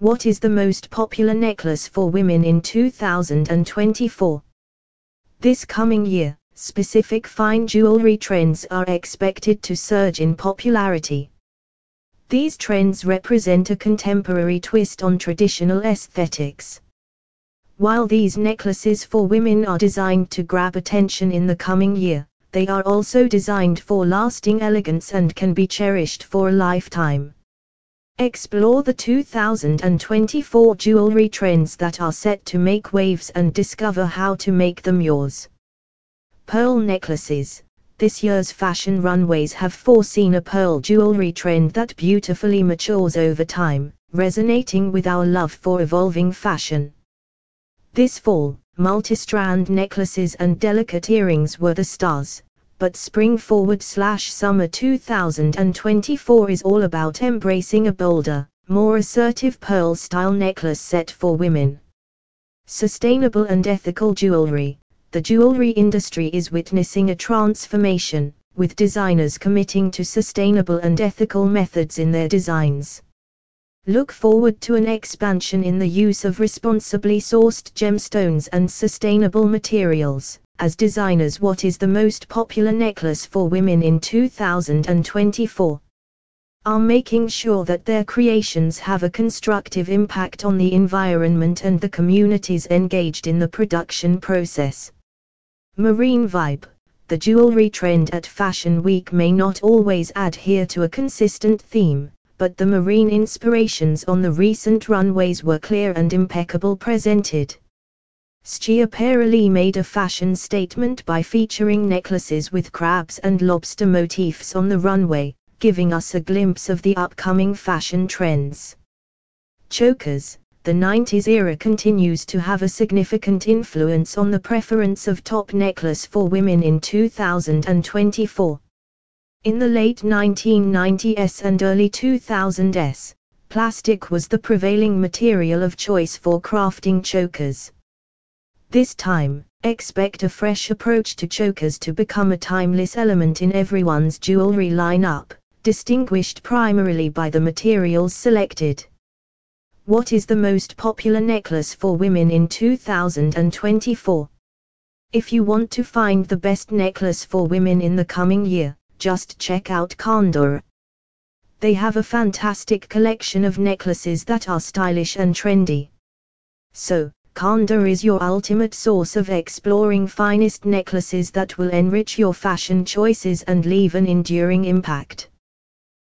What is the most popular necklace for women in 2024? This coming year, specific fine jewelry trends are expected to surge in popularity. These trends represent a contemporary twist on traditional aesthetics. While these necklaces for women are designed to grab attention in the coming year, they are also designed for lasting elegance and can be cherished for a lifetime. Explore the 2024 jewelry trends that are set to make waves and discover how to make them yours. Pearl necklaces. This year's fashion runways have foreseen a pearl jewelry trend that beautifully matures over time, resonating with our love for evolving fashion. This fall, multi-strand necklaces and delicate earrings were the stars, but spring forward slash summer 2024 is all about embracing a bolder, more assertive pearl style necklace set for women. Sustainable and ethical jewelry. The jewelry industry is witnessing a transformation, with designers committing to sustainable and ethical methods in their designs. Look forward to an expansion in the use of responsibly sourced gemstones and sustainable materials, as designers what is the most popular necklace for women in 2024 are making sure that their creations have a constructive impact on the environment and the communities engaged in the production process. Marine Vibe The jewelry trend at Fashion Week may not always adhere to a consistent theme, but the marine inspirations on the recent runways were clear and impeccable presented. Schiaparelli made a fashion statement by featuring necklaces with crabs and lobster motifs on the runway, giving us a glimpse of the upcoming fashion trends. Chokers The 90s era continues to have a significant influence on the preference of top necklace for women in 2024. In the late 1990s and early 2000s, plastic was the prevailing material of choice for crafting chokers. This time, expect a fresh approach to chokers to become a timeless element in everyone's jewelry lineup, distinguished primarily by the materials selected. What is the most popular necklace for women in 2024? If you want to find the best necklace for women in the coming year, just check out Kandere. They have a fantastic collection of necklaces that are stylish and trendy. So, Kandere is your ultimate source of exploring finest necklaces that will enrich your fashion choices and leave an enduring impact.